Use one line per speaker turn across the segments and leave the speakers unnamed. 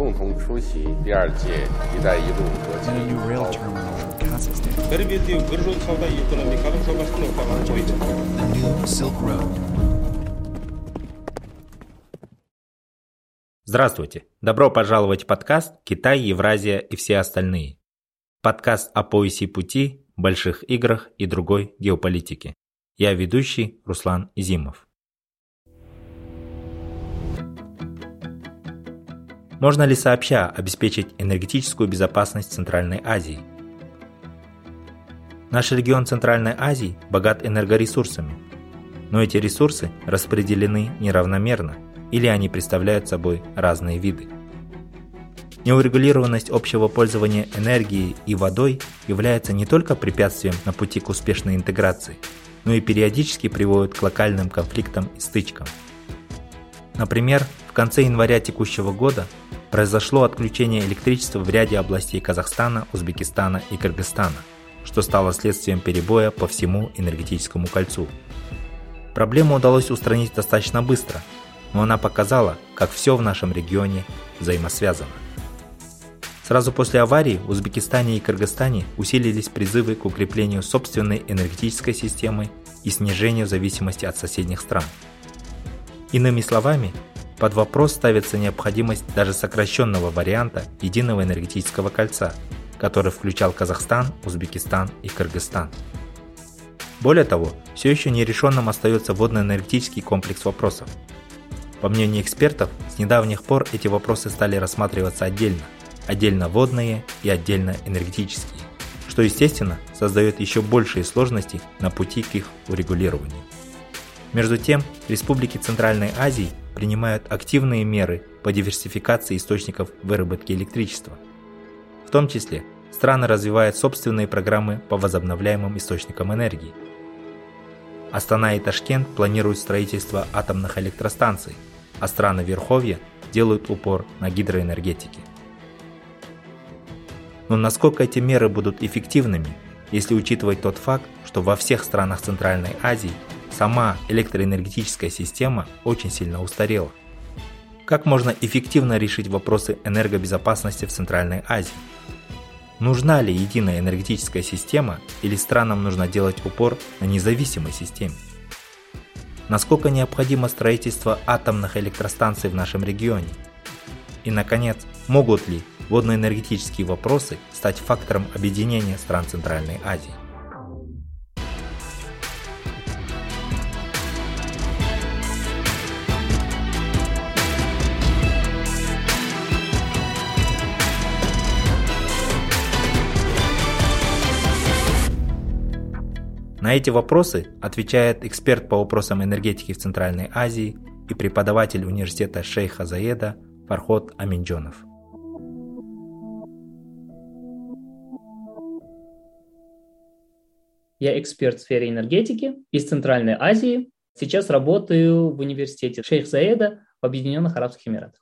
共同出席第二届“一带一路”国际
and a new rail terminal in Kazakhstan,
Перевезли в Гыржон сауда экономикалық жобасының орталығы қойды.
the new Silk Road.
Здравствуйте! Добро пожаловать в подкаст «Китай, Евразия и все остальные». Подкаст о поясе пути, больших играх и другой геополитике. Я ведущий Руслан Изимов. Можно ли сообща обеспечить энергетическую безопасность Центральной Азии? Наш регион Центральной Азии богат энергоресурсами, но эти ресурсы распределены неравномерно или они представляют собой разные виды. Неурегулированность общего пользования энергией и водой является не только препятствием на пути к успешной интеграции, но и периодически приводит к локальным конфликтам и стычкам. Например, в конце января текущего года произошло отключение электричества в ряде областей Казахстана, Узбекистана и Кыргызстана, что стало следствием перебоя по всему энергетическому кольцу. Проблему удалось устранить достаточно быстро, но она показала, как все в нашем регионе взаимосвязано. Сразу после аварии в Узбекистане и Кыргызстане усилились призывы к укреплению собственной энергетической системы и снижению зависимости от соседних стран. Иными словами, под вопрос ставится необходимость даже сокращенного варианта единого энергетического кольца, который включал Казахстан, Узбекистан и Кыргызстан. Более того, все еще нерешенным остается водно-энергетический комплекс вопросов. По мнению экспертов, с недавних пор эти вопросы стали рассматриваться отдельно, отдельно водные и отдельно энергетические, что естественно создает еще большие сложности на пути к их урегулированию. Между тем, республики Центральной Азии принимают активные меры по диверсификации источников выработки электричества. В том числе страны развивают собственные программы по возобновляемым источникам энергии. Астана и Ташкент планируют строительство атомных электростанций, а страны Верховья делают упор на гидроэнергетике. Но насколько эти меры будут эффективными, если учитывать тот факт, что во всех странах Центральной Азии сама электроэнергетическая система очень сильно устарела. Как можно эффективно решить вопросы энергобезопасности в Центральной Азии? Нужна ли единая энергетическая система или странам нужно делать упор на независимой системе? Насколько необходимо строительство атомных электростанций в нашем регионе? И, наконец, могут ли водно-энергетические вопросы стать фактором объединения стран Центральной Азии? На эти вопросы отвечает эксперт по вопросам энергетики в Центральной Азии и преподаватель университета Шейха Заеда Фархот Аминджонов.
Я эксперт в сфере энергетики из Центральной Азии. Сейчас работаю в университете Шейх Заеда в Объединенных Арабских Эмиратах.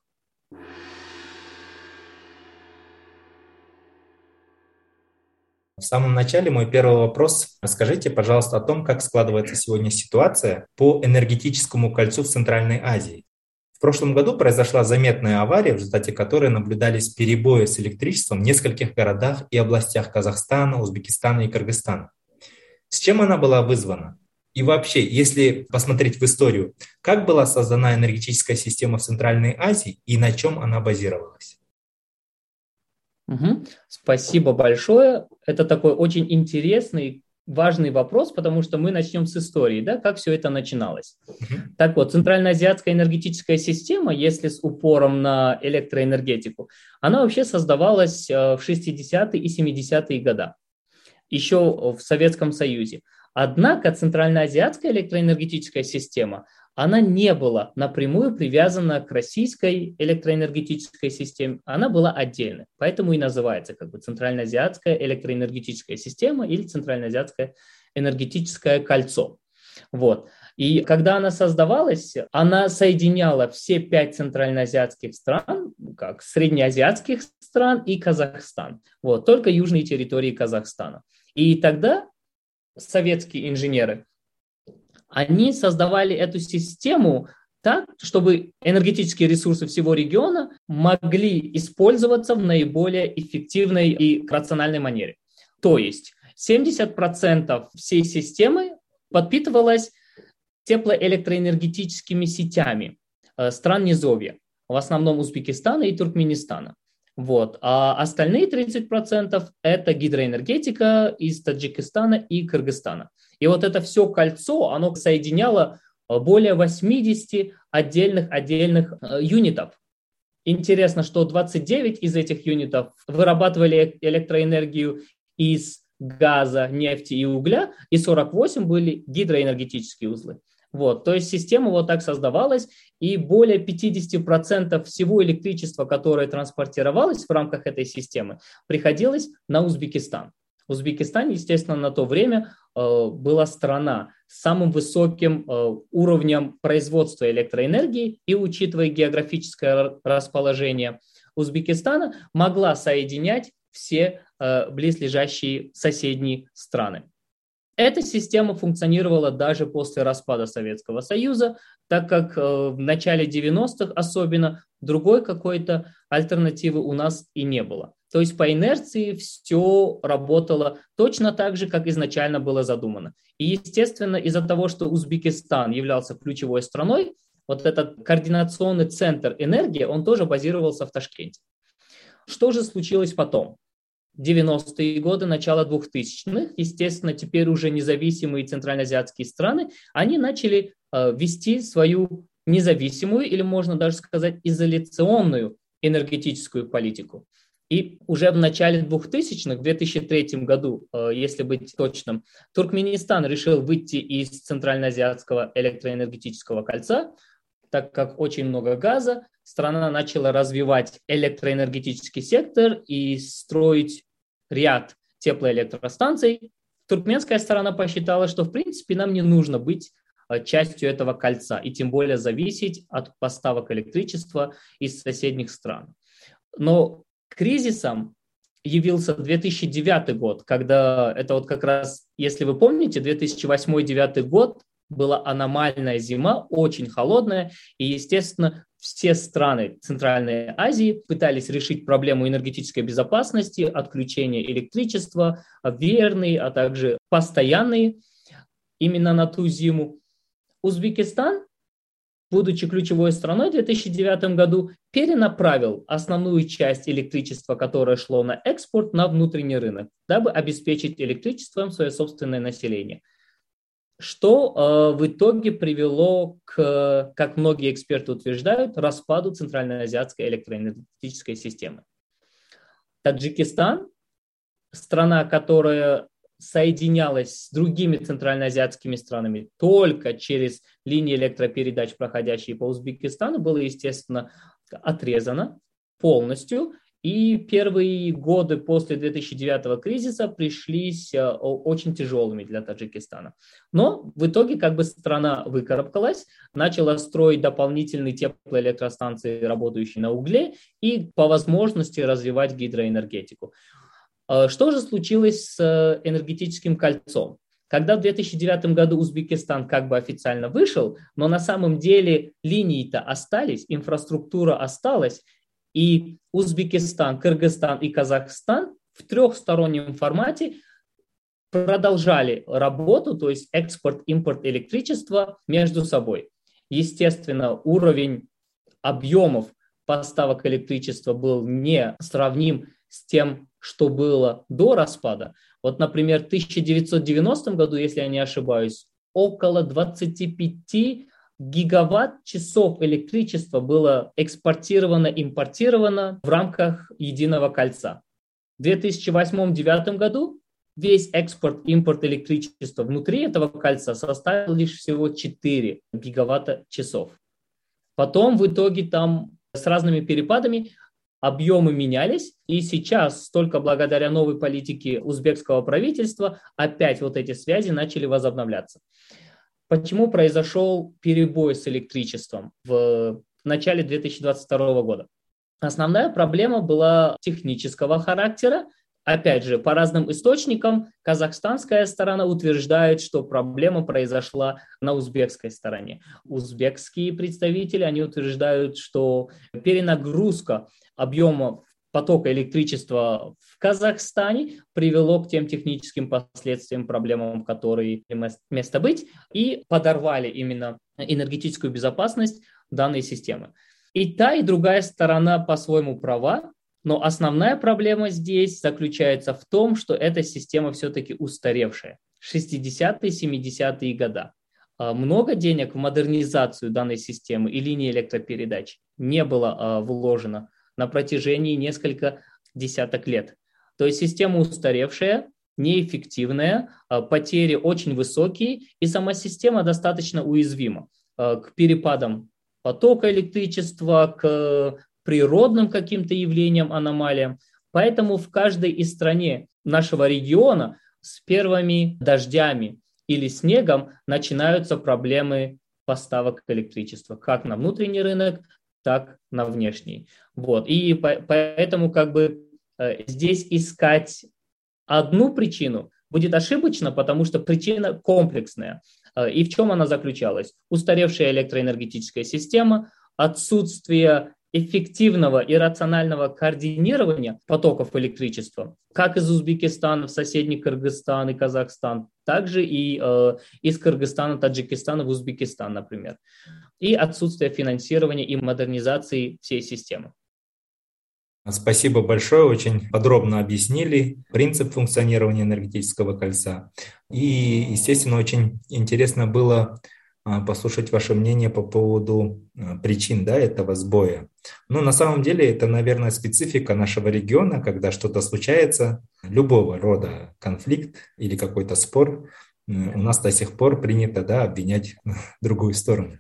В самом начале мой первый вопрос. Расскажите, пожалуйста, о том, как складывается сегодня ситуация по энергетическому кольцу в Центральной Азии. В прошлом году произошла заметная авария, в результате которой наблюдались перебои с электричеством в нескольких городах и областях Казахстана, Узбекистана и Кыргызстана. С чем она была вызвана? И вообще, если посмотреть в историю, как была создана энергетическая система в Центральной Азии и на чем она базировалась?
Угу. Спасибо большое. Это такой очень интересный, важный вопрос, потому что мы начнем с истории, да, как все это начиналось.
Мгм.
Так вот, Центральноазиатская энергетическая система, если с упором на электроэнергетику, она вообще создавалась э, в 60-е и 70-е годы, еще в Советском Союзе. Однако Центральноазиатская электроэнергетическая система, она не была напрямую привязана к российской электроэнергетической системе, она была отдельной. Поэтому и называется как бы Центральноазиатская электроэнергетическая система или Центральноазиатское энергетическое кольцо. Вот. И когда она создавалась, она соединяла все пять центральноазиатских стран, как среднеазиатских стран и Казахстан. Вот, только южные территории Казахстана. И тогда советские инженеры, они создавали эту систему так, чтобы энергетические ресурсы всего региона могли использоваться в наиболее эффективной и рациональной манере. То есть 70% всей системы подпитывалась теплоэлектроэнергетическими сетями э, стран Низовья, в основном Узбекистана и Туркменистана. Вот. А остальные 30% это гидроэнергетика из Таджикистана и Кыргызстана. И вот это все кольцо, оно соединяло э, более 80 отдельных отдельных э, юнитов. Интересно, что 29 из этих юнитов вырабатывали электроэнергию из газа, нефти и угля, и 48 были гидроэнергетические узлы. Вот, то есть система вот так создавалась, и более 50% всего электричества, которое транспортировалось в рамках этой системы, приходилось на Узбекистан. Узбекистан, естественно, на то время э, была страна с самым высоким э, уровнем производства электроэнергии, и учитывая географическое расположение Узбекистана, могла соединять все э, близлежащие соседние страны. Эта система функционировала даже после распада Советского Союза, так как э, в начале 90-х особенно другой какой-то альтернативы у нас и не было. То есть по инерции все работало точно так же, как изначально было задумано. И, естественно, из-за того, что Узбекистан являлся ключевой страной, вот этот координационный центр энергии, он тоже базировался в Ташкенте. Что же случилось потом? 90-е годы, начало 2000-х, естественно, теперь уже независимые центральноазиатские страны, они начали вести свою независимую или, можно даже сказать, изоляционную энергетическую политику. И уже в начале 2000-х, в 2003 году, э, если быть точным, Туркменистан решил выйти из Центральноазиатского электроэнергетического кольца, так как очень много газа, страна начала развивать электроэнергетический сектор и строить ряд теплоэлектростанций. Туркменская сторона посчитала, что в принципе нам не нужно быть э, частью этого кольца и тем более зависеть от поставок электричества из соседних стран. Но кризисом явился 2009 год, когда это вот как раз, если вы помните, 2008-2009 год была аномальная зима, очень холодная, и, естественно, все страны Центральной Азии пытались решить проблему энергетической безопасности, отключения электричества, верные, а также постоянные именно на ту зиму. Узбекистан, будучи ключевой страной в 2009 году, перенаправил основную часть электричества, которое шло на экспорт, на внутренний рынок, дабы обеспечить электричеством свое собственное население – что э, в итоге привело к, как многие эксперты утверждают, распаду центральноазиатской электроэнергетической системы. Таджикистан, страна, которая соединялась с другими центральноазиатскими странами только через линии электропередач, проходящие по Узбекистану, было, естественно, отрезано полностью, и первые годы после 2009 кризиса пришлись э, очень тяжелыми для Таджикистана. Но в итоге как бы страна выкарабкалась, начала строить дополнительные теплоэлектростанции, работающие на угле, и по возможности развивать гидроэнергетику. Э, что же случилось с э, энергетическим кольцом? Когда в 2009 году Узбекистан как бы официально вышел, но на самом деле линии-то остались, инфраструктура осталась, и Узбекистан, Кыргызстан и Казахстан в трехстороннем формате продолжали работу, то есть экспорт-импорт электричества между собой. Естественно, уровень объемов поставок электричества был не сравним с тем, что было до распада. Вот, например, в 1990 году, если я не ошибаюсь, около 25 гигаватт-часов электричества было экспортировано, импортировано в рамках единого кольца. В 2008-2009 году весь экспорт-импорт электричества внутри этого кольца составил лишь всего 4 гигаватта часов. Потом в итоге там с разными перепадами объемы менялись, и сейчас, только благодаря новой политике узбекского правительства, опять вот эти связи начали возобновляться. Почему произошел перебой с электричеством в начале 2022 года? Основная проблема была технического характера, Опять же, по разным источникам казахстанская сторона утверждает, что проблема произошла на узбекской стороне. Узбекские представители, они утверждают, что перенагрузка объема потока электричества в Казахстане привело к тем техническим последствиям, проблемам, которые место быть, и подорвали именно энергетическую безопасность данной системы. И та, и другая сторона по-своему права, но основная проблема здесь заключается в том, что эта система все-таки устаревшая. 60-е, 70-е года. А, много денег в модернизацию данной системы и линии электропередач не было а, вложено на протяжении несколько десяток лет. То есть система устаревшая, неэффективная, а, потери очень высокие, и сама система достаточно уязвима к перепадам потока электричества, к природным каким-то явлениям, аномалиям. Поэтому в каждой из стране нашего региона с первыми дождями или снегом начинаются проблемы поставок электричества, как на внутренний рынок, так на внешний. Вот. И поэтому как бы э, здесь искать одну причину будет ошибочно, потому что причина комплексная. Э, и в чем она заключалась? Устаревшая электроэнергетическая система, отсутствие эффективного и рационального координирования потоков электричества, как из Узбекистана в соседний Кыргызстан и Казахстан, также и э, из Кыргызстана, Таджикистана в Узбекистан, например, и отсутствие финансирования и модернизации всей системы.
Спасибо большое, очень подробно объяснили принцип функционирования энергетического кольца. И, естественно, очень интересно было послушать ваше мнение по поводу а, причин да, этого сбоя. Ну, на самом деле, это, наверное, специфика нашего региона, когда что-то случается, любого рода конфликт или какой-то спор, у нас до сих пор принято да, обвинять другую сторону.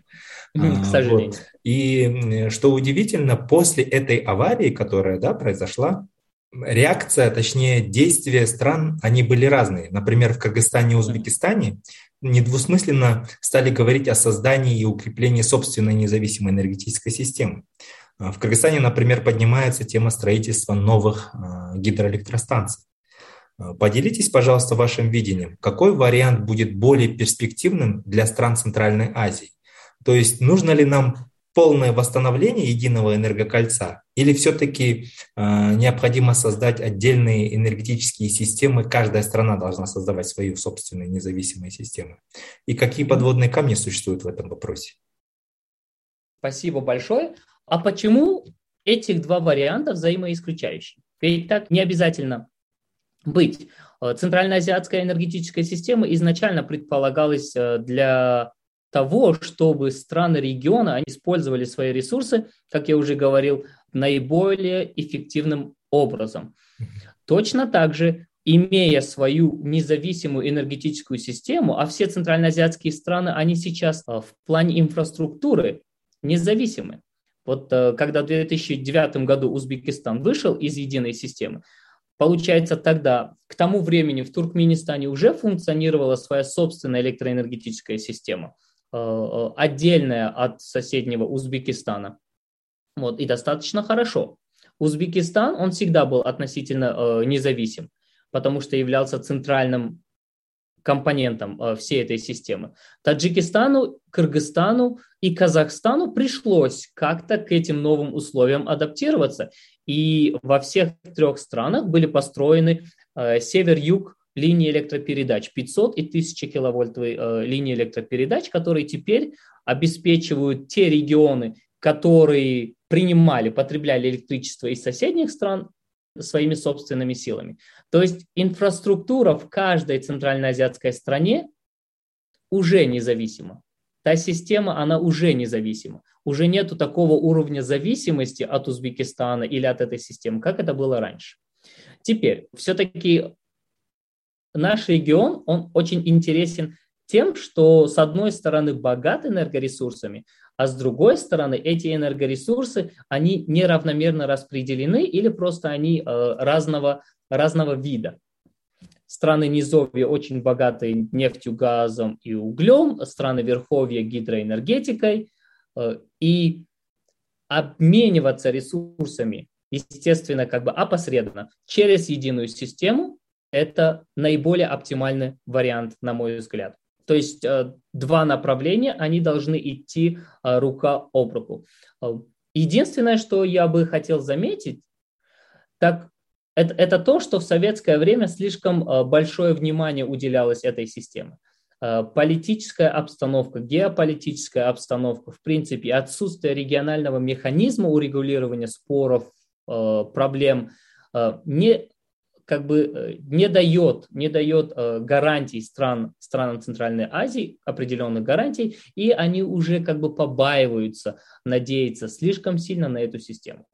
К а, сожалению. Вот.
И что удивительно, после этой аварии, которая да, произошла, реакция, точнее действия стран, они были разные. Например, в Кыргызстане и Узбекистане недвусмысленно стали говорить о создании и укреплении собственной независимой энергетической системы. А, в Кыргызстане, например, поднимается тема строительства новых а, гидроэлектростанций. А, поделитесь, пожалуйста, вашим видением. Какой вариант будет более перспективным для стран Центральной Азии? То есть нужно ли нам полное восстановление единого энергокольца или все-таки э, необходимо создать отдельные энергетические системы, каждая страна должна создавать свою собственную независимые системы? И какие подводные камни существуют в этом вопросе?
Спасибо большое. А почему этих два варианта взаимоисключающие? Ведь так не обязательно быть. Центральноазиатская энергетическая система изначально предполагалась э, для того, чтобы страны региона использовали свои ресурсы, как я уже говорил, наиболее эффективным образом. Точно так же, имея свою независимую энергетическую систему, а все центральноазиатские страны, они сейчас а, в плане инфраструктуры независимы. Вот э, когда в 2009 году Узбекистан вышел из единой системы, Получается, тогда, к тому времени в Туркменистане уже функционировала своя собственная электроэнергетическая система – отдельная от соседнего Узбекистана. Вот, и достаточно хорошо. Узбекистан, он всегда был относительно э, независим, потому что являлся центральным компонентом э, всей этой системы. Таджикистану, Кыргызстану и Казахстану пришлось как-то к этим новым условиям адаптироваться. И во всех трех странах были построены э, север-юг линии электропередач, 500 и 1000 киловольтовые э, линии электропередач, которые теперь обеспечивают те регионы, которые принимали, потребляли электричество из соседних стран своими собственными силами. То есть инфраструктура в каждой центральноазиатской стране уже независима. Та система, она уже независима. Уже нету такого уровня зависимости от Узбекистана или от этой системы, как это было раньше. Теперь, все-таки наш регион, он очень интересен тем, что с одной стороны богат энергоресурсами, а с другой стороны эти энергоресурсы, они неравномерно распределены или просто они э, разного, разного вида. Страны низовья очень богаты нефтью, газом и углем, страны верховья гидроэнергетикой. Э, и обмениваться ресурсами естественно, как бы опосредованно, через единую систему, это наиболее оптимальный вариант, на мой взгляд. То есть э, два направления, они должны идти э, рука об руку. Э, единственное, что я бы хотел заметить, так это, это то, что в советское время слишком большое внимание уделялось этой системе. Политическая обстановка, геополитическая обстановка, в принципе, отсутствие регионального механизма урегулирования споров, проблем не как бы э, не дает, не дает э, гарантий стран, странам Центральной Азии, определенных гарантий, и они уже как бы побаиваются, надеяться слишком сильно на эту систему.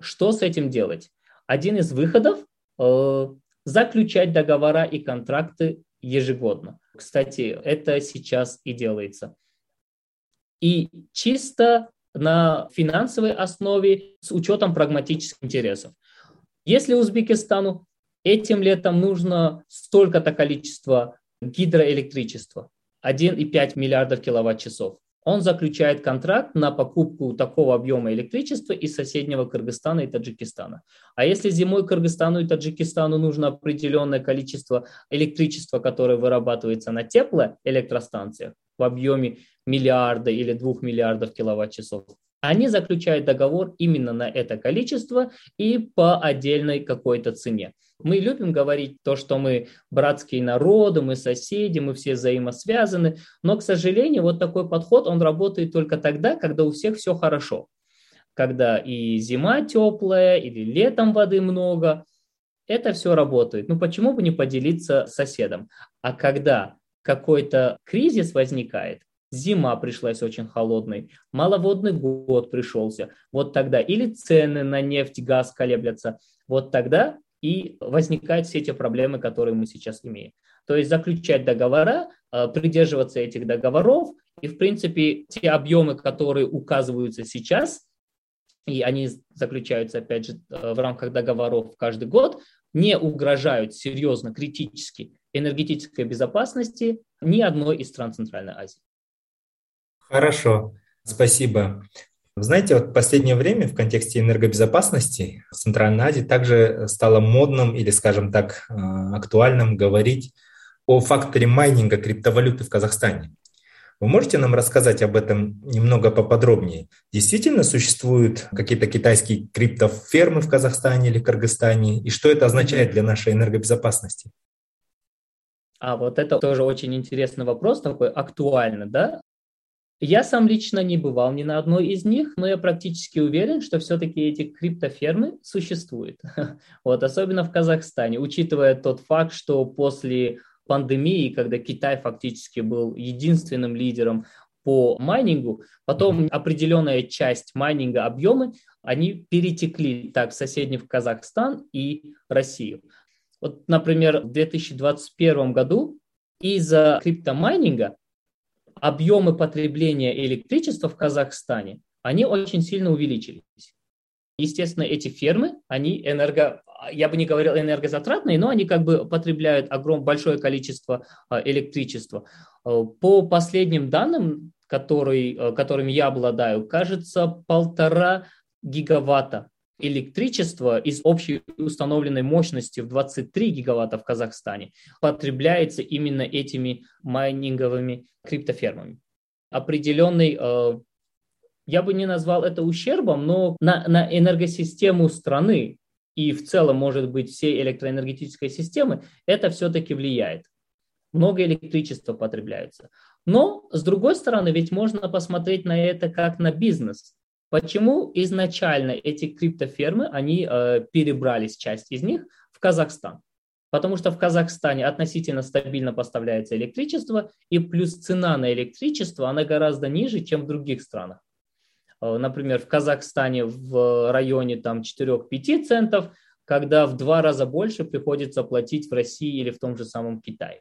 Что с этим делать? Один из выходов э, – заключать договора и контракты ежегодно. Кстати, это сейчас и делается. И чисто на финансовой основе с учетом прагматических интересов. Если Узбекистану этим летом нужно столько-то количество гидроэлектричества, 1,5 миллиардов киловатт-часов, он заключает контракт на покупку такого объема электричества из соседнего Кыргызстана и Таджикистана. А если зимой Кыргызстану и Таджикистану нужно определенное количество электричества, которое вырабатывается на теплоэлектростанциях в объеме миллиарда или двух миллиардов киловатт-часов, они заключают договор именно на это количество и по отдельной какой-то цене. Мы любим говорить то, что мы братские народы, мы соседи, мы все взаимосвязаны, но, к сожалению, вот такой подход, он работает только тогда, когда у всех все хорошо. Когда и зима теплая, или летом воды много, это все работает. Ну почему бы не поделиться с соседом? А когда какой-то кризис возникает, зима пришлась очень холодной, маловодный год пришелся, вот тогда или цены на нефть, газ колеблятся, вот тогда и возникают все эти проблемы, которые мы сейчас имеем. То есть заключать договора, э, придерживаться этих договоров, и, в принципе, те объемы, которые указываются сейчас, и они заключаются, опять же, э, в рамках договоров каждый год, не угрожают серьезно, критически энергетической безопасности ни одной из стран Центральной Азии.
Хорошо, спасибо. знаете, вот в последнее время в контексте энергобезопасности в Центральной Азии также стало модным или, скажем так, э, актуальным говорить о факторе майнинга криптовалюты в Казахстане. Вы можете нам рассказать об этом немного поподробнее? Действительно существуют какие-то китайские криптофермы в Казахстане или Кыргызстане? И что это означает для нашей энергобезопасности?
А вот это тоже очень интересный вопрос, такой актуальный, да? Я сам лично не бывал ни на одной из них, но я практически уверен, что все-таки эти криптофермы существуют. Вот, особенно в Казахстане, учитывая тот факт, что после пандемии, когда Китай фактически был единственным лидером по майнингу, потом определенная часть майнинга, объемы, они перетекли так в соседний в Казахстан и Россию. Вот, например, в 2021 году из-за криптомайнинга объемы потребления электричества в Казахстане, они очень сильно увеличились. Естественно, эти фермы, они энерго, я бы не говорил энергозатратные, но они как бы потребляют огромное, большое количество а, электричества. А, по последним данным, который, а, которыми я обладаю, кажется, полтора гигаватта электричество из общей установленной мощности в 23 гигаватта в Казахстане потребляется именно этими майнинговыми криптофермами. Определенный, э, я бы не назвал это ущербом, но на, на энергосистему страны и в целом, может быть, всей электроэнергетической системы это все-таки влияет. Много электричества потребляется. Но, с другой стороны, ведь можно посмотреть на это как на бизнес. Почему изначально эти криптофермы, они э, перебрались, часть из них, в Казахстан? Потому что в Казахстане относительно стабильно поставляется электричество, и плюс цена на электричество, она гораздо ниже, чем в других странах. Э, например, в Казахстане в районе там 4-5 центов, когда в два раза больше приходится платить в России или в том же самом Китае.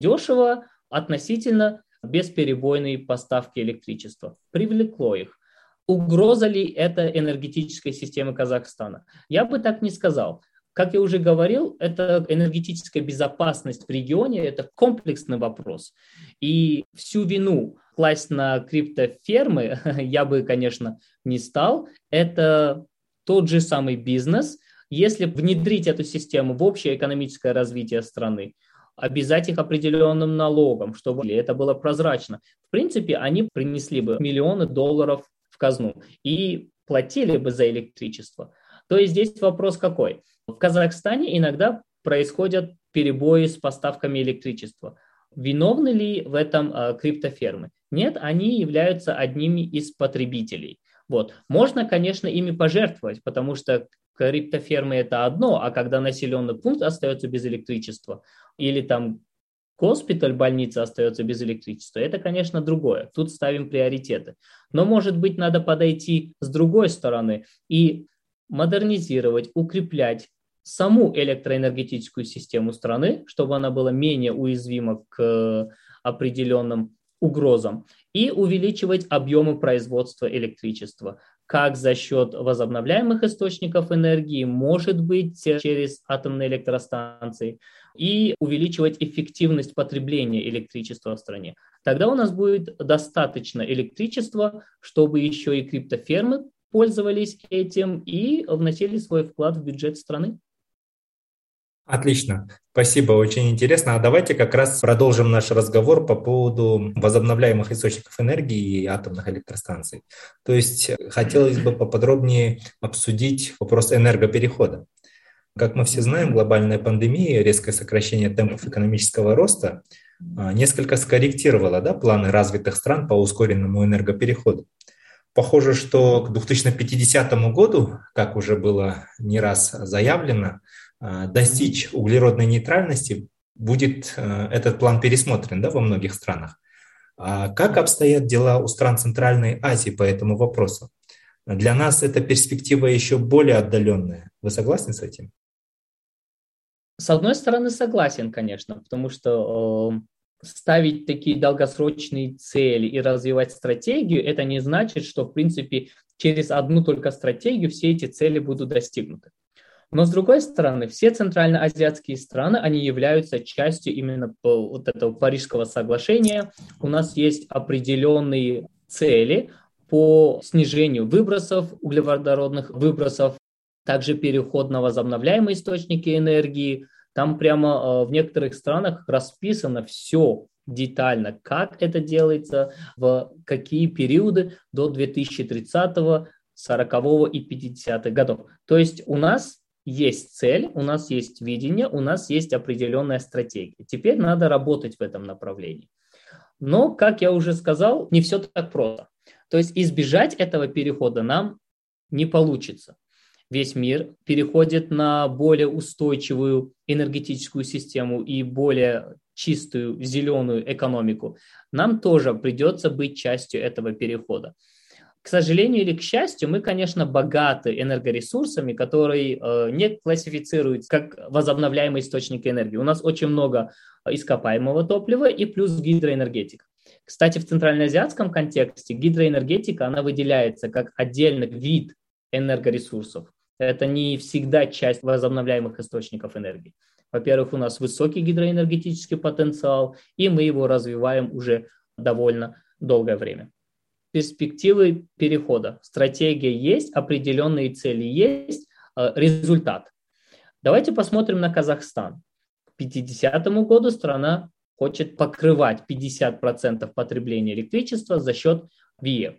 Дешево относительно бесперебойной поставки электричества. Привлекло их. Угроза ли это энергетической системы Казахстана? Я бы так не сказал. Как я уже говорил, это энергетическая безопасность в регионе, это комплексный вопрос. И всю вину класть на криптофермы я бы, конечно, не стал. Это тот же самый бизнес, если внедрить эту систему в общее экономическое развитие страны, обязать их определенным налогом, чтобы это было прозрачно. В принципе, они принесли бы миллионы долларов в казну и платили бы за электричество. То есть здесь вопрос какой? В Казахстане иногда происходят перебои с поставками электричества. Виновны ли в этом э, криптофермы? Нет, они являются одними из потребителей. Вот. Можно, конечно, ими пожертвовать, потому что криптофермы это одно, а когда населенный пункт остается без электричества, или там госпиталь, больница остается без электричества, это, конечно, другое. Тут ставим приоритеты. Но, может быть, надо подойти с другой стороны и модернизировать, укреплять саму электроэнергетическую систему страны, чтобы она была менее уязвима к определенным угрозам, и увеличивать объемы производства электричества, как за счет возобновляемых источников энергии, может быть через атомные электростанции, и увеличивать эффективность потребления электричества в стране. Тогда у нас будет достаточно электричества, чтобы еще и криптофермы пользовались этим и вносили свой вклад в бюджет страны.
Отлично, спасибо, очень интересно. А давайте как раз продолжим наш разговор по поводу возобновляемых источников энергии и атомных электростанций. То есть хотелось бы поподробнее обсудить вопрос энергоперехода. Как мы все знаем, глобальная пандемия, резкое сокращение темпов экономического роста а, несколько скорректировала да, планы развитых стран по ускоренному энергопереходу. Похоже, что к 2050 году, как уже было не раз заявлено, достичь углеродной нейтральности, будет а, этот план пересмотрен да, во многих странах. А как обстоят дела у стран Центральной Азии по этому вопросу? Для нас эта перспектива еще более отдаленная. Вы согласны с этим?
С одной стороны, согласен, конечно, потому что э, ставить такие долгосрочные цели и развивать стратегию, это не значит, что, в принципе, через одну только стратегию все эти цели будут достигнуты. Но с другой стороны, все центральноазиатские страны, они являются частью именно вот этого Парижского соглашения. У нас есть определенные цели по снижению выбросов, углеводородных выбросов, также переход на возобновляемые источники энергии. Там прямо э, в некоторых странах расписано все детально, как это делается, в какие периоды до 2030 40 и 50 годов. То есть у нас есть цель, у нас есть видение, у нас есть определенная стратегия. Теперь надо работать в этом направлении. Но, как я уже сказал, не все так просто. То есть избежать этого перехода нам не получится. Весь мир переходит на более устойчивую энергетическую систему и более чистую зеленую экономику. Нам тоже придется быть частью этого перехода. К сожалению или к счастью, мы, конечно, богаты энергоресурсами, которые э, не классифицируются как возобновляемые источники энергии. У нас очень много ископаемого топлива и плюс гидроэнергетика. Кстати, в центральноазиатском контексте гидроэнергетика, она выделяется как отдельный вид энергоресурсов. Это не всегда часть возобновляемых источников энергии. Во-первых, у нас высокий гидроэнергетический потенциал, и мы его развиваем уже довольно долгое время перспективы перехода. Стратегия есть, определенные цели есть, э, результат. Давайте посмотрим на Казахстан. К 50 году страна хочет покрывать 50% потребления электричества за счет ВИЭ.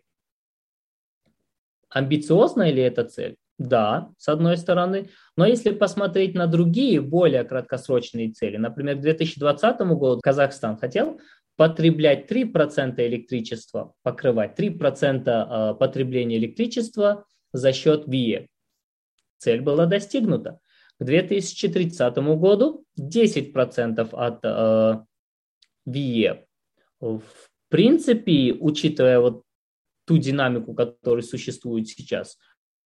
Амбициозна ли эта цель? Да, с одной стороны. Но если посмотреть на другие, более краткосрочные цели, например, к 2020 году Казахстан хотел потреблять 3% электричества, покрывать 3% а, потребления электричества за счет ВИЭ. Цель была достигнута. К 2030 году 10% от э, ВИЭ. В принципе, учитывая вот ту динамику, которая существует сейчас,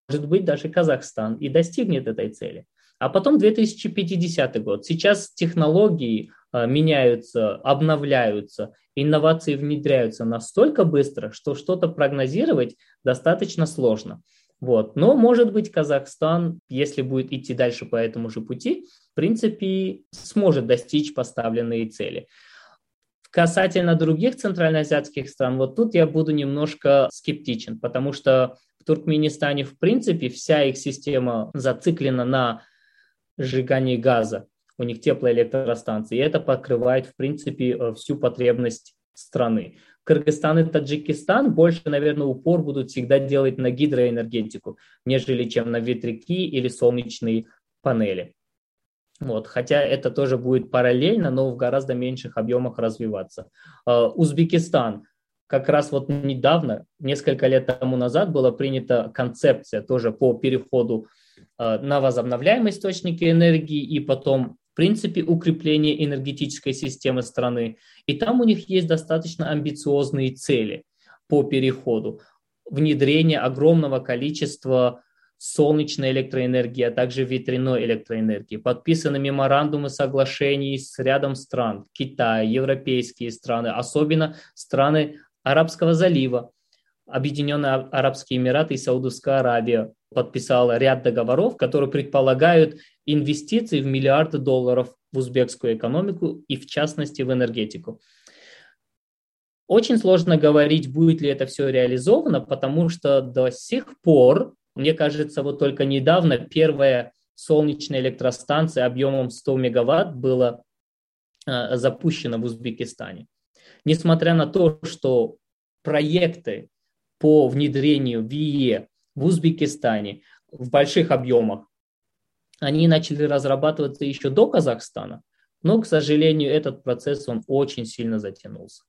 может быть, даже Казахстан и достигнет этой цели. А потом 2050 год. Сейчас технологии а, меняются, обновляются, инновации внедряются настолько быстро, что что-то прогнозировать достаточно сложно. Вот. Но, может быть, Казахстан, если будет идти дальше по этому же пути, в принципе, сможет достичь поставленные цели. Касательно других центральноазиатских стран, вот тут я буду немножко скептичен, потому что В Туркменистане, в принципе, вся их система зациклена на сжигании газа. У них теплоэлектростанции, и это покрывает, в принципе, э, всю потребность страны. Кыргызстан и Таджикистан больше, наверное, упор будут всегда делать на гидроэнергетику, нежели чем на ветряки или солнечные панели. Вот, хотя это тоже будет параллельно, но в гораздо меньших объемах развиваться. Э, Узбекистан. Как раз вот недавно, несколько лет тому назад, была принята концепция тоже по переходу на возобновляемые источники энергии и потом в принципе, укрепление энергетической системы страны. И там у них есть достаточно амбициозные цели по переходу. Внедрение огромного количества солнечной электроэнергии, а также ветряной электроэнергии. Подписаны меморандумы соглашений с рядом стран, Китай, европейские страны, особенно страны Арабского залива, Объединенные Арабские Эмираты и Саудовская Аравия подписала ряд договоров, которые предполагают инвестиции в миллиарды долларов в узбекскую экономику и в частности в энергетику. Очень сложно говорить, будет ли это все реализовано, потому что до сих пор, мне кажется, вот только недавно первая солнечная электростанция объемом 100 мегаватт была э, запущена в Узбекистане. Несмотря на то, что проекты по внедрению ВИЕ в Узбекистане в больших объемах они начали разрабатываться еще до Казахстана, но, к сожалению, этот процесс, он очень сильно затянулся.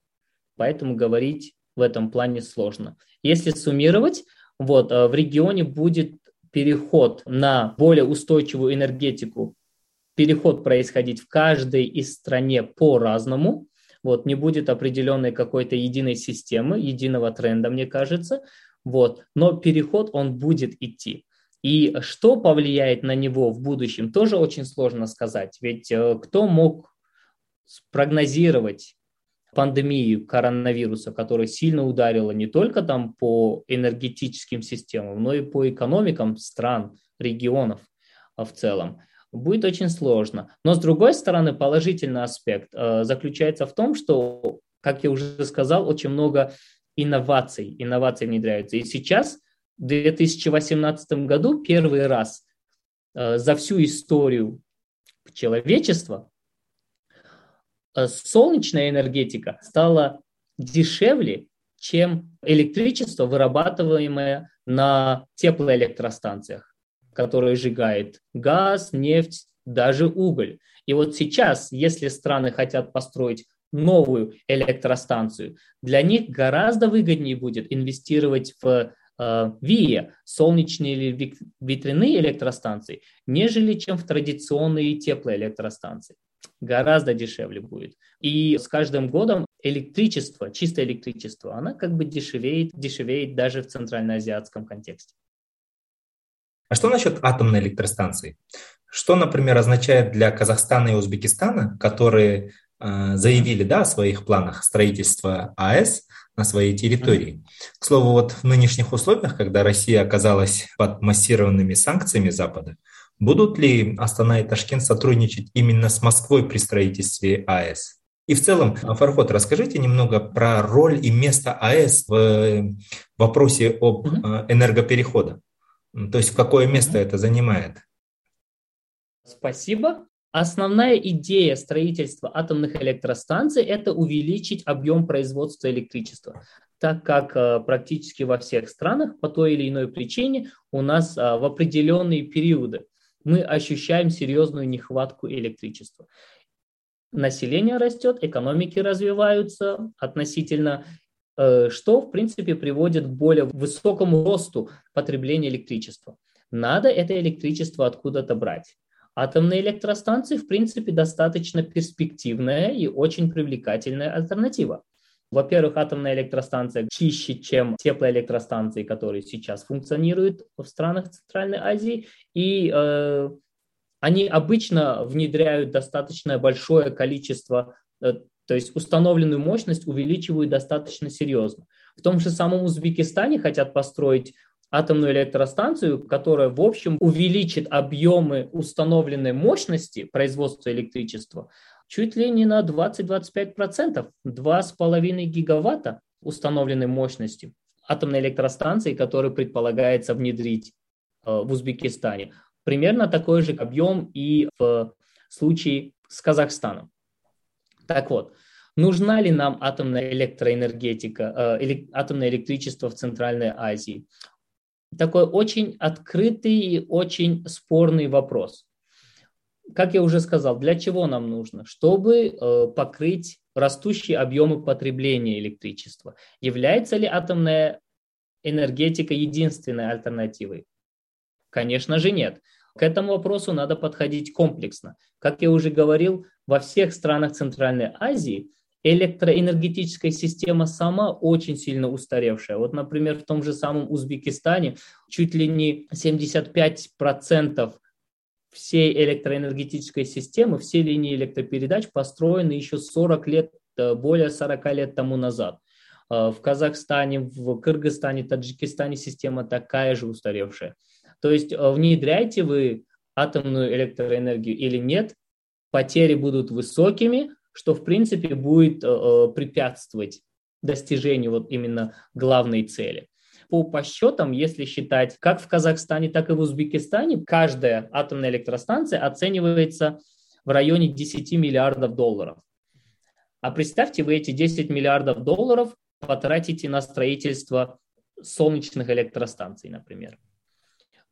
Поэтому говорить в этом плане сложно. Если суммировать, вот, э, в регионе будет переход на более устойчивую энергетику, переход происходить в каждой из стране по-разному, вот, не будет определенной какой-то единой системы, единого тренда, мне кажется, вот, но переход, он будет идти. И что повлияет на него в будущем, тоже очень сложно сказать. Ведь э, кто мог прогнозировать пандемию коронавируса, которая сильно ударила не только там по энергетическим системам, но и по экономикам стран, регионов а, в целом. Будет очень сложно. Но с другой стороны, положительный аспект э, заключается в том, что, как я уже сказал, очень много инноваций, инноваций внедряются. И сейчас в 2018 году первый раз э, за всю историю человечества э, солнечная энергетика стала дешевле, чем электричество, вырабатываемое на теплоэлектростанциях, которые сжигают газ, нефть, даже уголь. И вот сейчас, если страны хотят построить новую электростанцию, для них гораздо выгоднее будет инвестировать в Э, солнечные или ветряные электростанции, нежели чем в традиционные теплоэлектростанции. Гораздо дешевле будет. И с каждым годом электричество, чистое электричество, она как бы дешевеет, дешевеет даже в центральноазиатском контексте.
А что насчет атомной электростанции? Что, например, означает для Казахстана и Узбекистана, которые заявили да, о своих планах строительства АЭС, на своей территории. К слову, вот в нынешних условиях, когда Россия оказалась под массированными санкциями Запада, будут ли Астана и Ташкент сотрудничать именно с Москвой при строительстве АЭС? И в целом, Фархот, расскажите немного про роль и место АЭС в вопросе об энергоперехода. То есть, какое место это занимает?
Спасибо. Основная идея строительства атомных электростанций – это увеличить объем производства электричества, так как э, практически во всех странах по той или иной причине у нас э, в определенные периоды мы ощущаем серьезную нехватку электричества. Население растет, экономики развиваются относительно, э, что в принципе приводит к более высокому росту потребления электричества. Надо это электричество откуда-то брать. Атомные электростанции, в принципе, достаточно перспективная и очень привлекательная альтернатива. Во-первых, атомная электростанция чище, чем теплоэлектростанции, которые сейчас функционируют в странах Центральной Азии, и э, они обычно внедряют достаточно большое количество, э, то есть установленную мощность увеличивают достаточно серьезно. В том же самом Узбекистане хотят построить атомную электростанцию, которая, в общем, увеличит объемы установленной мощности производства электричества чуть ли не на 20-25%, 2,5 гигаватта установленной мощности. атомной электростанции, которую предполагается внедрить в Узбекистане. Примерно такой же объем и в случае с Казахстаном. Так вот, нужна ли нам атомная электроэнергетика, э, атомное электричество в Центральной Азии? Такой очень открытый и очень спорный вопрос. Как я уже сказал, для чего нам нужно? Чтобы э, покрыть растущие объемы потребления электричества. Является ли атомная энергетика единственной альтернативой? Конечно же нет. К этому вопросу надо подходить комплексно. Как я уже говорил, во всех странах Центральной Азии электроэнергетическая система сама очень сильно устаревшая. Вот, например, в том же самом Узбекистане чуть ли не 75% всей электроэнергетической системы, все линии электропередач построены еще 40 лет, э, более 40 лет тому назад. Э, в Казахстане, в Кыргызстане, Таджикистане система такая же устаревшая. То есть э, внедряйте вы атомную электроэнергию или нет, потери будут высокими, что в принципе будет э, э, препятствовать достижению вот именно главной цели. По подсчетам, если считать как в Казахстане, так и в Узбекистане, каждая атомная электростанция оценивается в районе 10 миллиардов долларов. А представьте, вы эти 10 миллиардов долларов потратите на строительство солнечных электростанций, например.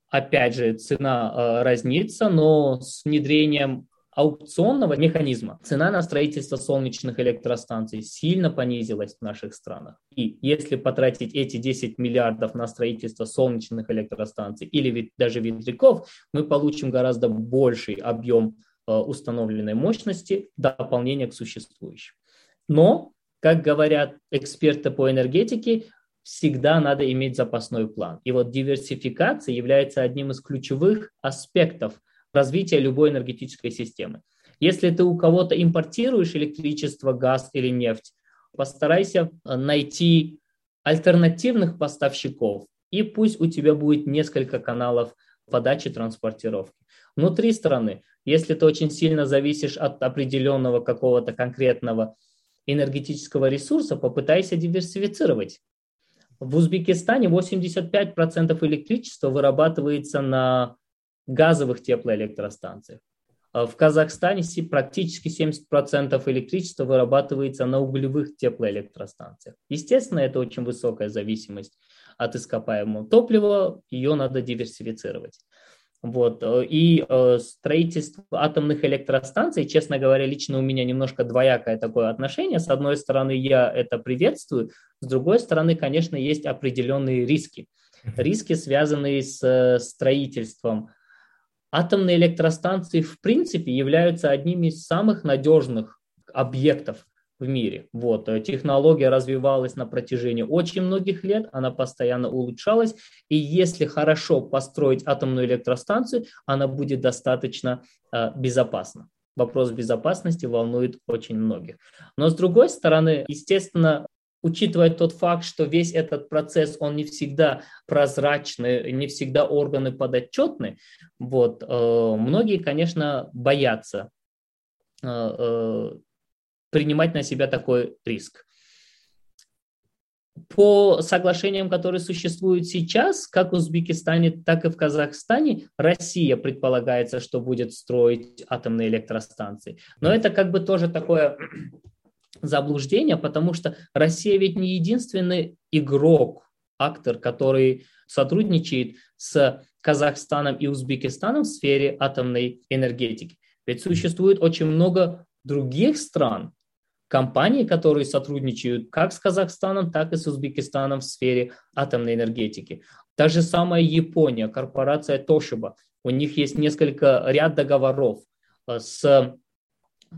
Опять же, цена э, разнится, но с внедрением аукционного механизма цена на строительство солнечных электростанций сильно понизилась в наших странах. И если потратить эти 10 миллиардов на строительство солнечных электростанций или даже ветряков, мы получим гораздо больший объем э, установленной мощности дополнения к существующим. Но, как говорят эксперты по энергетике, всегда надо иметь запасной план. И вот диверсификация является одним из ключевых аспектов развития любой энергетической системы. Если ты у кого-то импортируешь электричество, газ или нефть, постарайся найти альтернативных поставщиков, и пусть у тебя будет несколько каналов подачи транспортировки. Внутри страны, если ты очень сильно зависишь от определенного какого-то конкретного энергетического ресурса, попытайся диверсифицировать. В Узбекистане 85% электричества вырабатывается на газовых теплоэлектростанциях. А в Казахстане практически 70% электричества вырабатывается на углевых теплоэлектростанциях. Естественно, это очень высокая зависимость от ископаемого топлива, ее надо диверсифицировать. Вот. Э, и э, строительство атомных электростанций, честно говоря, лично у меня немножко двоякое такое отношение. С одной стороны, я это приветствую, с другой стороны, конечно, есть определенные риски. Риски, связанные с э, строительством. Атомные электростанции, в принципе, являются одними из самых надежных объектов в мире. Вот. Э, технология развивалась на протяжении очень многих лет, она постоянно улучшалась, и если хорошо построить атомную электростанцию, она будет достаточно э, безопасна. Вопрос безопасности волнует очень многих. Но с другой стороны, естественно, учитывая тот факт, что весь этот процесс, он не всегда прозрачный, не всегда органы подотчетны, вот, э, многие, конечно, боятся э, э, принимать на себя такой риск. По соглашениям, которые существуют сейчас, как в Узбекистане, так и в Казахстане, Россия предполагается, что будет строить атомные электростанции. Но это как бы тоже такое заблуждение, потому что Россия ведь не единственный игрок, актор, который сотрудничает с Казахстаном и Узбекистаном в сфере атомной энергетики. Ведь существует очень много других стран, компаний, которые сотрудничают как с Казахстаном, так и с Узбекистаном в сфере атомной энергетики. Та же самая Япония, корпорация Toshiba, у них есть несколько ряд договоров э, с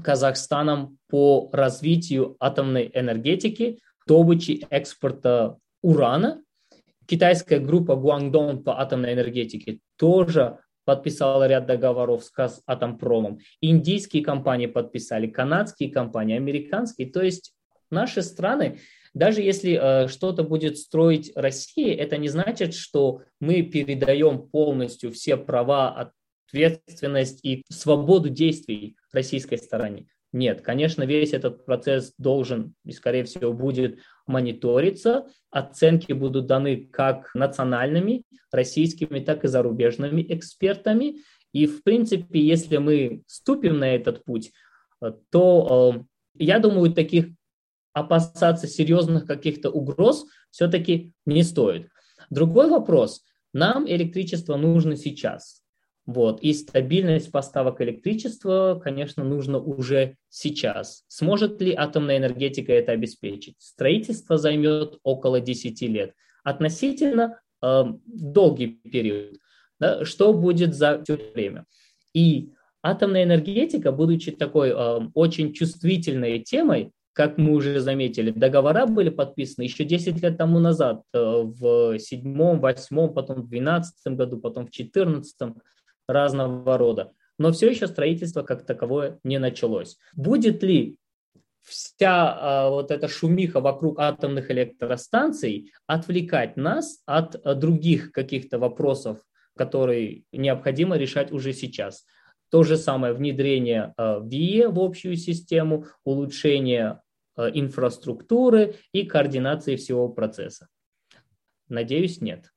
Казахстаном по развитию атомной энергетики, добычи экспорта урана. Китайская группа Гуандон по атомной энергетике тоже подписала ряд договоров с Атомпромом. Индийские компании подписали, канадские компании, американские. То есть наши страны, даже если э, что-то будет строить Россия, это не значит, что мы передаем полностью все права, ответственность и свободу действий российской стороне. Нет, конечно, весь этот процесс должен и, скорее всего, будет мониториться. Оценки будут даны как национальными, российскими, так и зарубежными экспертами. И, в принципе, если мы ступим на этот путь, то, э, я думаю, таких опасаться серьезных каких-то угроз все-таки не стоит. Другой вопрос. Нам электричество нужно сейчас. Вот. И стабильность поставок электричества, конечно, нужно уже сейчас. Сможет ли атомная энергетика это обеспечить? Строительство займет около 10 лет. Относительно э, долгий период. Да, что будет за все время? И атомная энергетика, будучи такой э, очень чувствительной темой, как мы уже заметили, договора были подписаны еще 10 лет тому назад, э, в седьмом, восьмом, потом в двенадцатом году, потом в четырнадцатом разного рода. Но все еще строительство как таковое не началось. Будет ли вся а, вот эта шумиха вокруг атомных электростанций отвлекать нас от а, других каких-то вопросов, которые необходимо решать уже сейчас? То же самое внедрение а, ВИЭ в общую систему, улучшение а, инфраструктуры и координации всего процесса. Надеюсь, нет.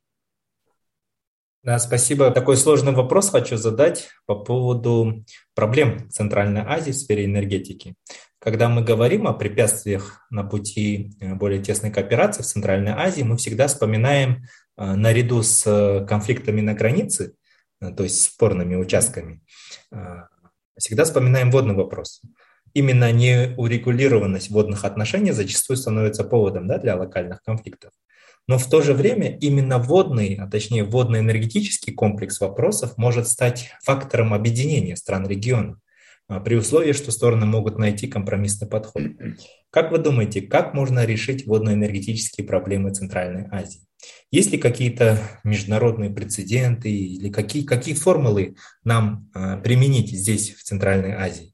Да, спасибо. Такой сложный вопрос хочу задать по поводу проблем Центральной Азии в сфере энергетики. Когда мы говорим о препятствиях на пути э, более тесной кооперации в Центральной Азии, мы всегда вспоминаем э, наряду с э, конфликтами на границе, то есть спорными участками, всегда вспоминаем водный вопрос. Именно неурегулированность водных отношений зачастую становится поводом да, для локальных конфликтов. Но в то же время именно водный, а точнее водно-энергетический комплекс вопросов может стать фактором объединения стран региона а, при условии, что стороны могут найти компромиссный подход. Как вы думаете, как можно решить водно-энергетические проблемы Центральной Азии? Есть ли какие-то международные прецеденты или какие, какие формулы нам э, применить здесь, в Центральной Азии?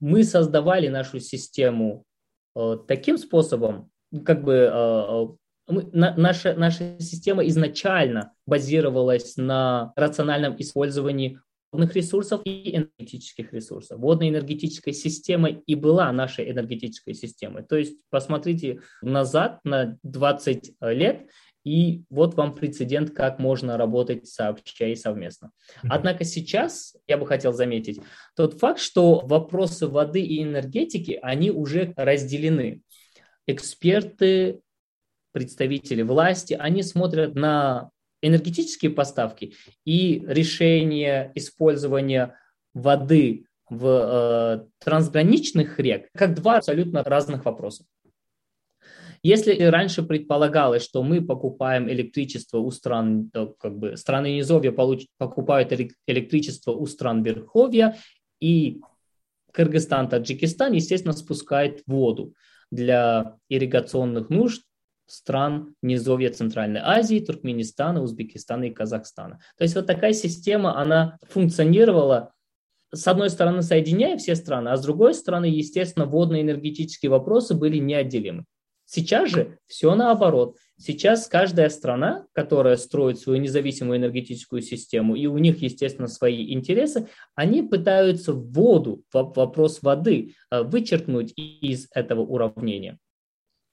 Мы создавали нашу систему э, таким способом, как бы э, мы, на, наша, наша система изначально базировалась на рациональном использовании водных ресурсов и энергетических ресурсов. Водная энергетическая система и была нашей энергетической системой. То есть посмотрите назад на 20 лет, и вот вам прецедент, как можно работать сообща и совместно. Однако сейчас я бы хотел заметить тот факт, что вопросы воды и энергетики, они уже разделены эксперты, представители власти, они смотрят на энергетические поставки и решение использования воды в э, трансграничных рек как два абсолютно разных вопроса. Если раньше предполагалось, что мы покупаем электричество у стран, как бы страны низовья получ, покупают электричество у стран верховья, и Кыргызстан, Таджикистан, естественно, спускает воду для ирригационных нужд стран низовья Центральной Азии, Туркменистана, Узбекистана и Казахстана. То есть вот такая система, она функционировала с одной стороны, соединяя все страны, а с другой стороны, естественно, водно-энергетические вопросы были неотделимы. Сейчас же все наоборот. Сейчас каждая страна, которая строит свою независимую энергетическую систему, и у них, естественно, свои интересы, они пытаются воду, вопрос воды, э, вычеркнуть из этого уравнения.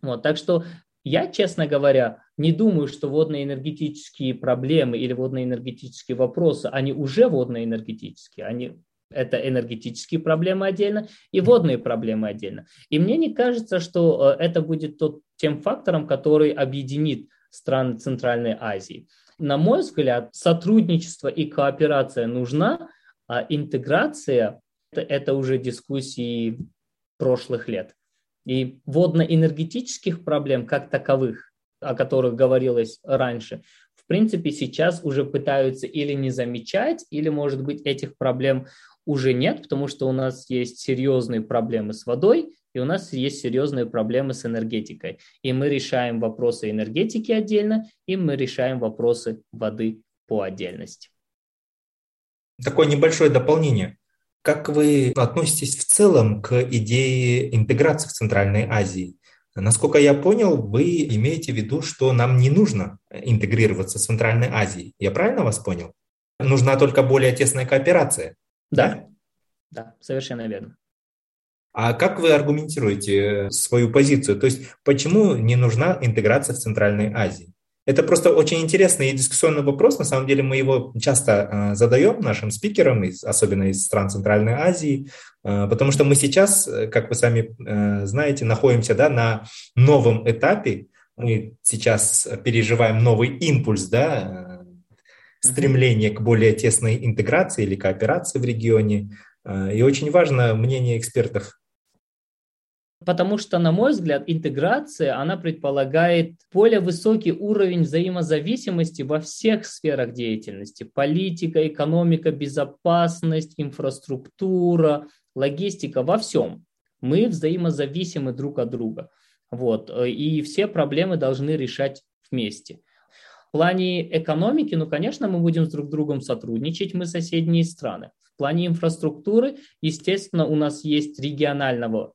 Вот, так что я, честно говоря, не думаю, что водно-энергетические проблемы или водно-энергетические вопросы, они уже водно-энергетические, они это энергетические проблемы отдельно и водные проблемы отдельно. И мне не кажется, что э, это будет тот, тем фактором, который объединит страны Центральной Азии. На мой взгляд, сотрудничество и кооперация нужна, а интеграция это, это уже дискуссии прошлых лет. И водно-энергетических проблем как таковых, о которых говорилось раньше, в принципе, сейчас уже пытаются или не замечать, или, может быть, этих проблем уже нет, потому что у нас есть серьезные проблемы с водой, и у нас есть серьезные проблемы с энергетикой. И мы решаем вопросы энергетики отдельно, и мы решаем вопросы воды по отдельности.
Такое небольшое дополнение. Как вы относитесь в целом к идее интеграции в Центральной Азии? Насколько я понял, вы имеете в виду, что нам не нужно интегрироваться в Центральной Азии. Я правильно вас понял? Нужна только более тесная кооперация.
Да, да, совершенно верно.
А как вы аргументируете свою позицию? То есть почему не нужна интеграция в Центральной Азии? Это просто очень интересный и дискуссионный вопрос. На самом деле мы его часто э, задаем нашим спикерам, особенно из стран Центральной Азии, э, потому что мы сейчас, э, как вы сами знаете, находимся да, на новом этапе. Мы сейчас переживаем новый импульс, да, стремление к более тесной интеграции или кооперации в регионе. И очень важно мнение экспертов
Потому что, на мой взгляд, интеграция, она предполагает более высокий уровень взаимозависимости во всех сферах деятельности. Политика, экономика, безопасность, инфраструктура, логистика, во всем. Мы взаимозависимы друг от друга. Вот. И все проблемы должны решать вместе. Плане экономики, ну, конечно, мы будем с друг другом сотрудничать, мы соседние страны. В плане инфраструктуры, естественно, у нас есть регионального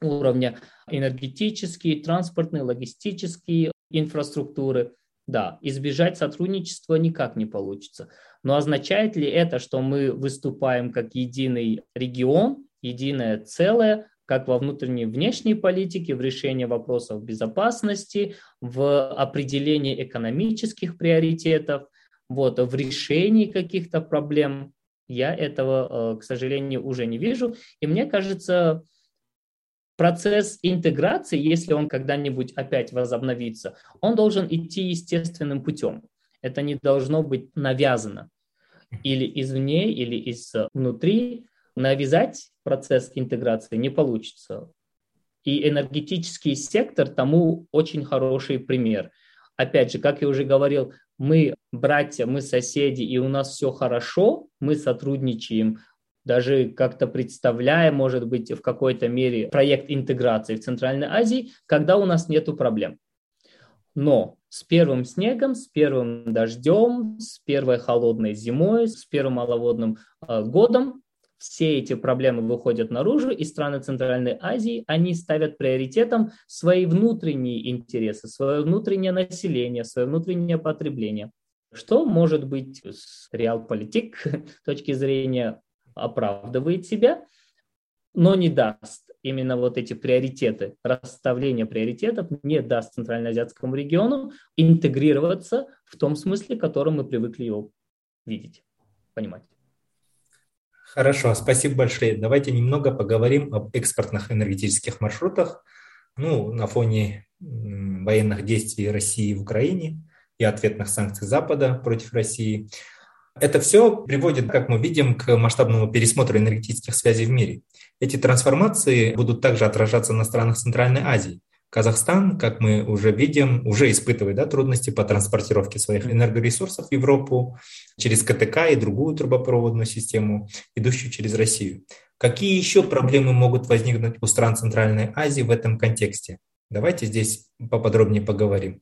уровня энергетические, транспортные, логистические инфраструктуры. Да, избежать сотрудничества никак не получится. Но означает ли это, что мы выступаем как единый регион, единое целое, как во внутренней и внешней политике, в решении вопросов безопасности, в определении экономических приоритетов, вот, в решении каких-то проблем? Я этого, э, к сожалению, уже не вижу. И мне кажется, процесс интеграции, если он когда-нибудь опять возобновится, он должен идти естественным путем. Это не должно быть навязано или извне, или изнутри. Навязать процесс интеграции не получится. И энергетический сектор тому очень хороший пример. Опять же, как я уже говорил, мы братья, мы соседи, и у нас все хорошо, мы сотрудничаем, даже как-то представляя, может быть, в какой-то мере проект интеграции в Центральной Азии, когда у нас нет проблем. Но с первым снегом, с первым дождем, с первой холодной зимой, с первым маловодным э, годом все эти проблемы выходят наружу, и страны Центральной Азии, они ставят приоритетом свои внутренние интересы, свое внутреннее население, свое внутреннее потребление. Что может быть с реал-политик точки зрения оправдывает себя, но не даст именно вот эти приоритеты, расставление приоритетов не даст Центральноазиатскому региону интегрироваться в том смысле, в котором мы привыкли его видеть, понимать.
Хорошо, спасибо большое. Давайте немного поговорим об экспортных энергетических маршрутах. Ну, на фоне военных действий России в Украине и ответных санкций Запада против России – это все приводит, как мы видим, к масштабному пересмотру энергетических связей в мире. Эти трансформации будут также отражаться на странах Центральной Азии. Казахстан, как мы уже видим, уже испытывает да, трудности по транспортировке своих энергоресурсов в Европу через КТК и другую трубопроводную систему, идущую через Россию. Какие еще проблемы могут возникнуть у стран Центральной Азии в этом контексте? Давайте здесь поподробнее поговорим.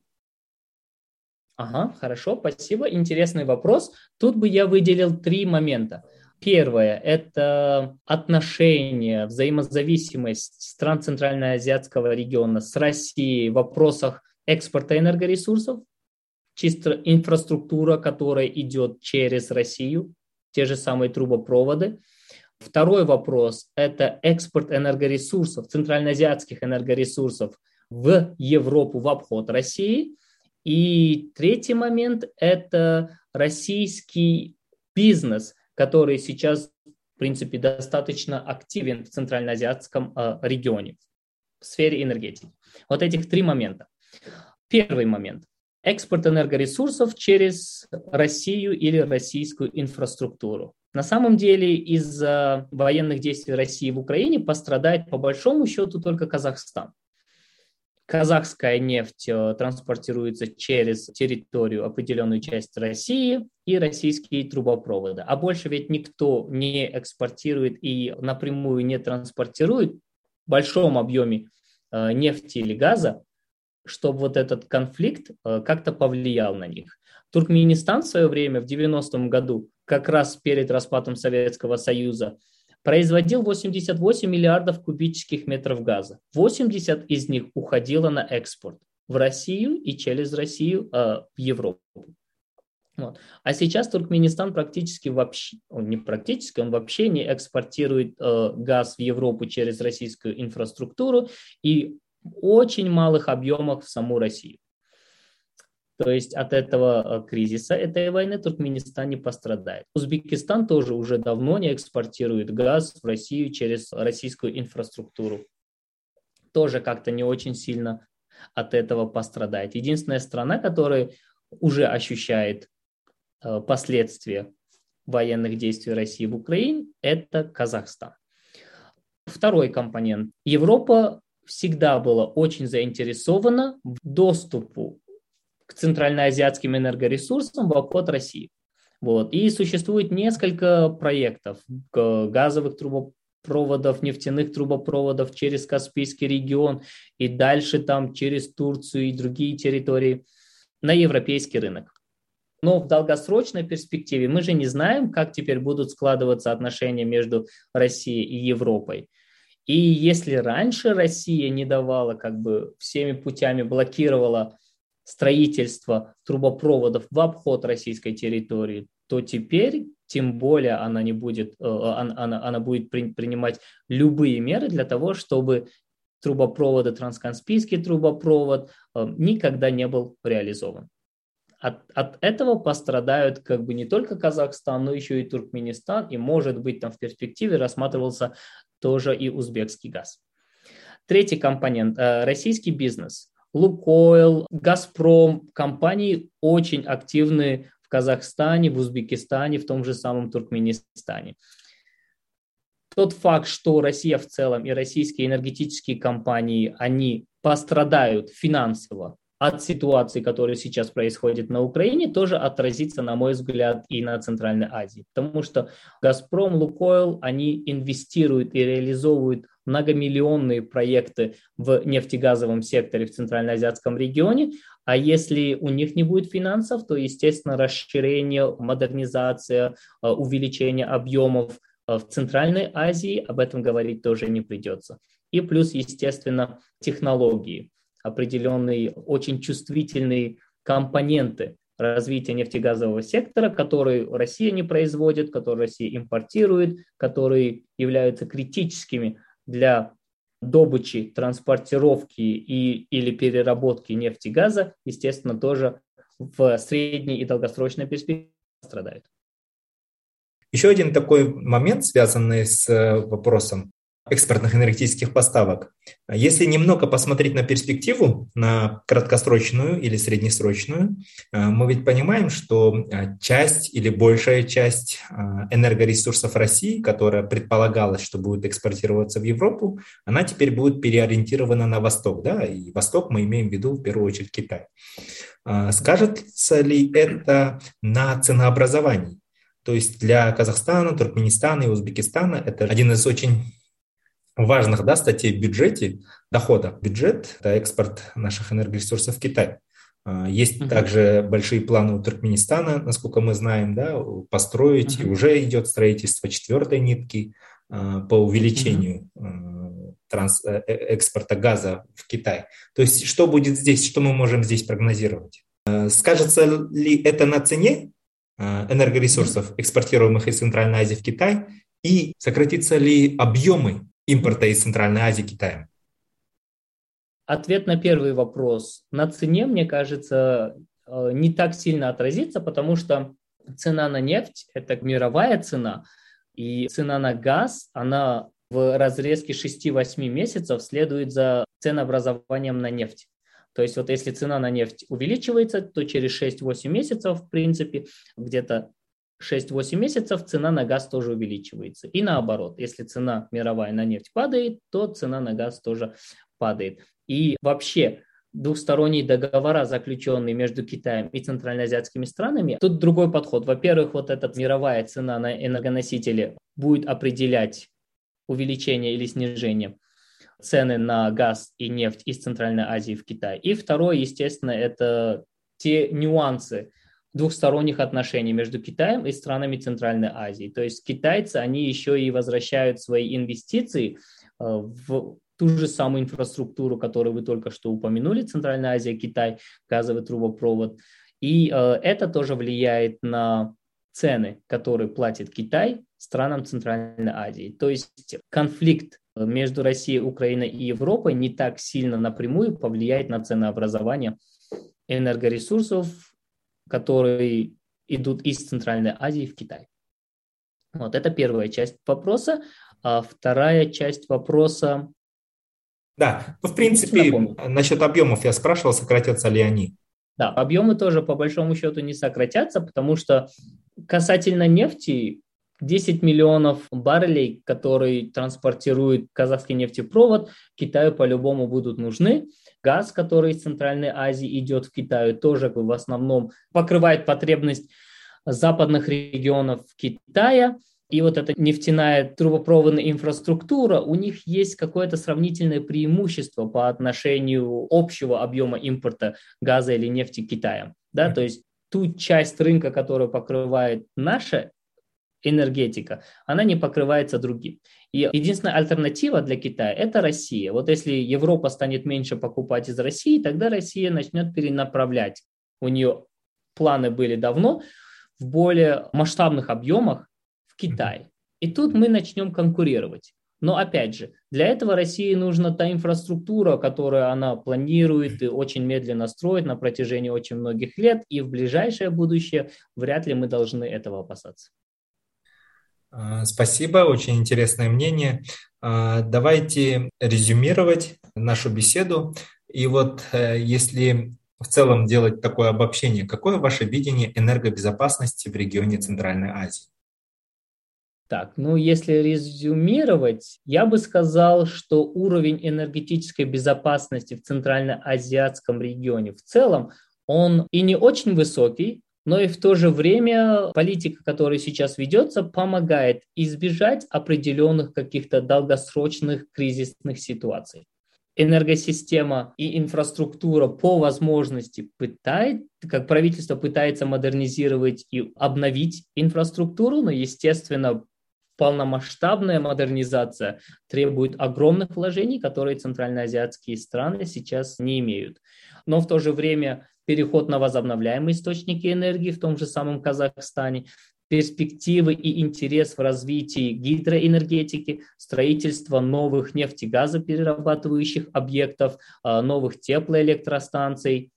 Ага, хорошо, спасибо. Интересный вопрос. Тут бы я выделил три момента. Первое – это отношения, взаимозависимость стран Центральноазиатского региона с Россией в вопросах экспорта энергоресурсов, чисто инфраструктура, которая идет через Россию, те же самые трубопроводы. Второй вопрос – это экспорт энергоресурсов, центральноазиатских энергоресурсов в Европу в обход России – и третий момент – это российский бизнес, который сейчас, в принципе, достаточно активен в центральноазиатском э, регионе в сфере энергетики. Вот этих три момента. Первый момент – экспорт энергоресурсов через Россию или российскую инфраструктуру. На самом деле из-за военных действий России в Украине пострадает по большому счету только Казахстан. Казахская нефть э, транспортируется через территорию, определенную часть России и российские трубопроводы. А больше ведь никто не экспортирует и напрямую не транспортирует в большом объеме э, нефти или газа, чтобы вот этот конфликт э, как-то повлиял на них. Туркменистан в свое время, в 90-м году, как раз перед распадом Советского Союза, производил 88 миллиардов кубических метров газа. 80 из них уходило на экспорт в Россию и через Россию э, в Европу. Вот. А сейчас Туркменистан практически вообще, он не практически, он вообще не экспортирует э, газ в Европу через российскую инфраструктуру и очень малых объемах в саму Россию. То есть от этого э, кризиса, этой войны Туркменистан не пострадает. Узбекистан тоже уже давно не экспортирует газ в Россию через российскую инфраструктуру. Тоже как-то не очень сильно от этого пострадает. Единственная страна, которая уже ощущает Э, последствия военных действий России в Украине, это Казахстан. Второй компонент. Европа всегда была очень заинтересована в доступу к центральноазиатским энергоресурсам в обход России. Вот. И существует несколько проектов газовых трубопроводов, нефтяных трубопроводов через Каспийский регион и дальше там через Турцию и другие территории на европейский рынок. Но в долгосрочной перспективе мы же не знаем, как теперь будут складываться отношения между Россией и Европой. И если раньше Россия не давала, как бы всеми путями блокировала строительство трубопроводов в обход российской территории, то теперь тем более она не будет, э, она, она будет принимать любые меры для того, чтобы трубопроводы, транскаспийский трубопровод э, никогда не был реализован от, от этого пострадают как бы не только Казахстан, но еще и Туркменистан, и может быть там в перспективе рассматривался тоже и узбекский газ. Третий компонент э, – российский бизнес. Лукойл, Газпром, компании очень активны в Казахстане, в Узбекистане, в том же самом Туркменистане. Тот факт, что Россия в целом и российские энергетические компании, они пострадают финансово от ситуации, которая сейчас происходит на Украине, тоже отразится, на мой взгляд, и на Центральной Азии. Потому что «Газпром», «Лукойл», они инвестируют и реализовывают многомиллионные проекты в нефтегазовом секторе в Центральноазиатском регионе, а если у них не будет финансов, то, естественно, расширение, модернизация, э, увеличение объемов э, в Центральной Азии, об этом говорить тоже не придется. И плюс, естественно, технологии. Определенные очень чувствительные компоненты развития нефтегазового сектора, которые Россия не производит, которые Россия импортирует, которые являются критическими для добычи, транспортировки и, или переработки нефти и газа, естественно, тоже в средней и долгосрочной перспективе страдают.
Еще один такой момент, связанный с э, вопросом экспортных энергетических поставок. Если немного посмотреть на перспективу, на краткосрочную или среднесрочную, э, мы ведь понимаем, что э, часть или большая часть э, энергоресурсов России, которая предполагалась, что будет экспортироваться в Европу, она теперь будет переориентирована на Восток. Да? И Восток мы имеем в виду в первую очередь Китай. Скажется ли это на ценообразовании? То есть для Казахстана, Туркменистана и Узбекистана это один из очень важных да, статей в бюджете дохода. Бюджет – это экспорт наших энергоресурсов в Китай. А, есть uh-huh. также большие планы у Туркменистана, насколько мы знаем, да, построить, uh-huh. и уже идет строительство четвертой нитки а, по увеличению uh-huh. транс, э, э, экспорта газа в Китай. То есть что будет здесь, что мы можем здесь прогнозировать? Скажется ли это на цене энергоресурсов, экспортируемых из Центральной Азии в Китай, и сократится ли объемы импорта из Центральной Азии Китаем?
Ответ на первый вопрос. На цене, мне кажется, э, не так сильно отразится, потому что цена на нефть – это мировая цена, и цена на газ, она в разрезке 6-8 месяцев следует за ценообразованием на нефть. То есть вот если цена на нефть увеличивается, то через 6-8 месяцев, в принципе, где-то 6-8 месяцев цена на газ тоже увеличивается. И наоборот, если цена мировая на нефть падает, то цена на газ тоже падает. И вообще двухсторонние договора, заключенные между Китаем и центральноазиатскими странами, тут другой подход. Во-первых, вот эта мировая цена на энергоносители будет определять увеличение или снижение цены на газ и нефть из Центральной Азии в Китай. И второе, естественно, это те нюансы, двухсторонних отношений между Китаем и странами Центральной Азии. То есть китайцы, они еще и возвращают свои инвестиции э, в ту же самую инфраструктуру, которую вы только что упомянули, Центральная Азия, Китай, газовый трубопровод. И э, это тоже влияет на цены, которые платит Китай странам Центральной Азии. То есть конфликт между Россией, Украиной и Европой не так сильно напрямую повлияет на ценообразование энергоресурсов, которые идут из Центральной Азии в Китай. Вот это первая часть вопроса. А вторая часть вопроса...
Да, ну, в принципе, насчет объемов я спрашивал, сократятся ли они.
Да, объемы тоже по большому счету не сократятся, потому что касательно нефти 10 миллионов баррелей, которые транспортирует казахский нефтепровод, Китаю по-любому будут нужны. Газ, который из Центральной Азии идет в Китай, тоже в основном покрывает потребность западных регионов Китая. И вот эта нефтяная трубопроводная инфраструктура, у них есть какое-то сравнительное преимущество по отношению общего объема импорта газа или нефти Китая. Да? То есть ту часть рынка, которую покрывает наша энергетика, она не покрывается другим. И единственная альтернатива для Китая – это Россия. Вот если Европа станет меньше покупать из России, тогда Россия начнет перенаправлять. У нее планы были давно в более масштабных объемах в Китай. И тут мы начнем конкурировать. Но опять же, для этого России нужна та инфраструктура, которую она планирует и очень медленно строит на протяжении очень многих лет, и в ближайшее будущее вряд ли мы должны этого опасаться.
А, спасибо, очень интересное мнение. А, давайте резюмировать нашу беседу. И вот э, если в целом делать такое обобщение, какое ваше видение энергобезопасности в регионе Центральной Азии?
Так, ну если резюмировать, я бы сказал, что уровень энергетической безопасности в Центральноазиатском регионе в целом, он и не очень высокий, но и в то же время политика, которая сейчас ведется, помогает избежать определенных каких-то долгосрочных кризисных ситуаций. Энергосистема и инфраструктура по возможности пытает, как правительство пытается модернизировать и обновить инфраструктуру, но, естественно, полномасштабная модернизация требует огромных вложений, которые центральноазиатские страны сейчас не имеют. Но в то же время переход на возобновляемые источники энергии в том же самом Казахстане, перспективы и интерес в развитии гидроэнергетики, строительство новых нефтегазоперерабатывающих объектов, а, новых теплоэлектростанций,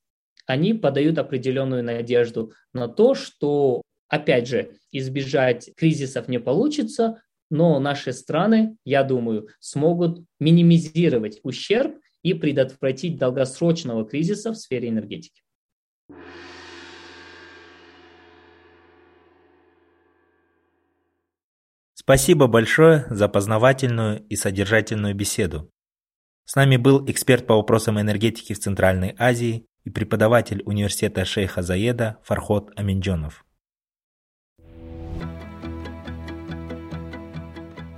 они подают определенную надежду на то, что, опять же, избежать кризисов не получится, но наши страны, я думаю, смогут минимизировать ущерб и предотвратить долгосрочного кризиса в сфере энергетики.
Спасибо большое за познавательную и содержательную беседу. С нами был эксперт по вопросам энергетики в Центральной Азии и преподаватель университета шейха Заеда Фархот Аминджонов.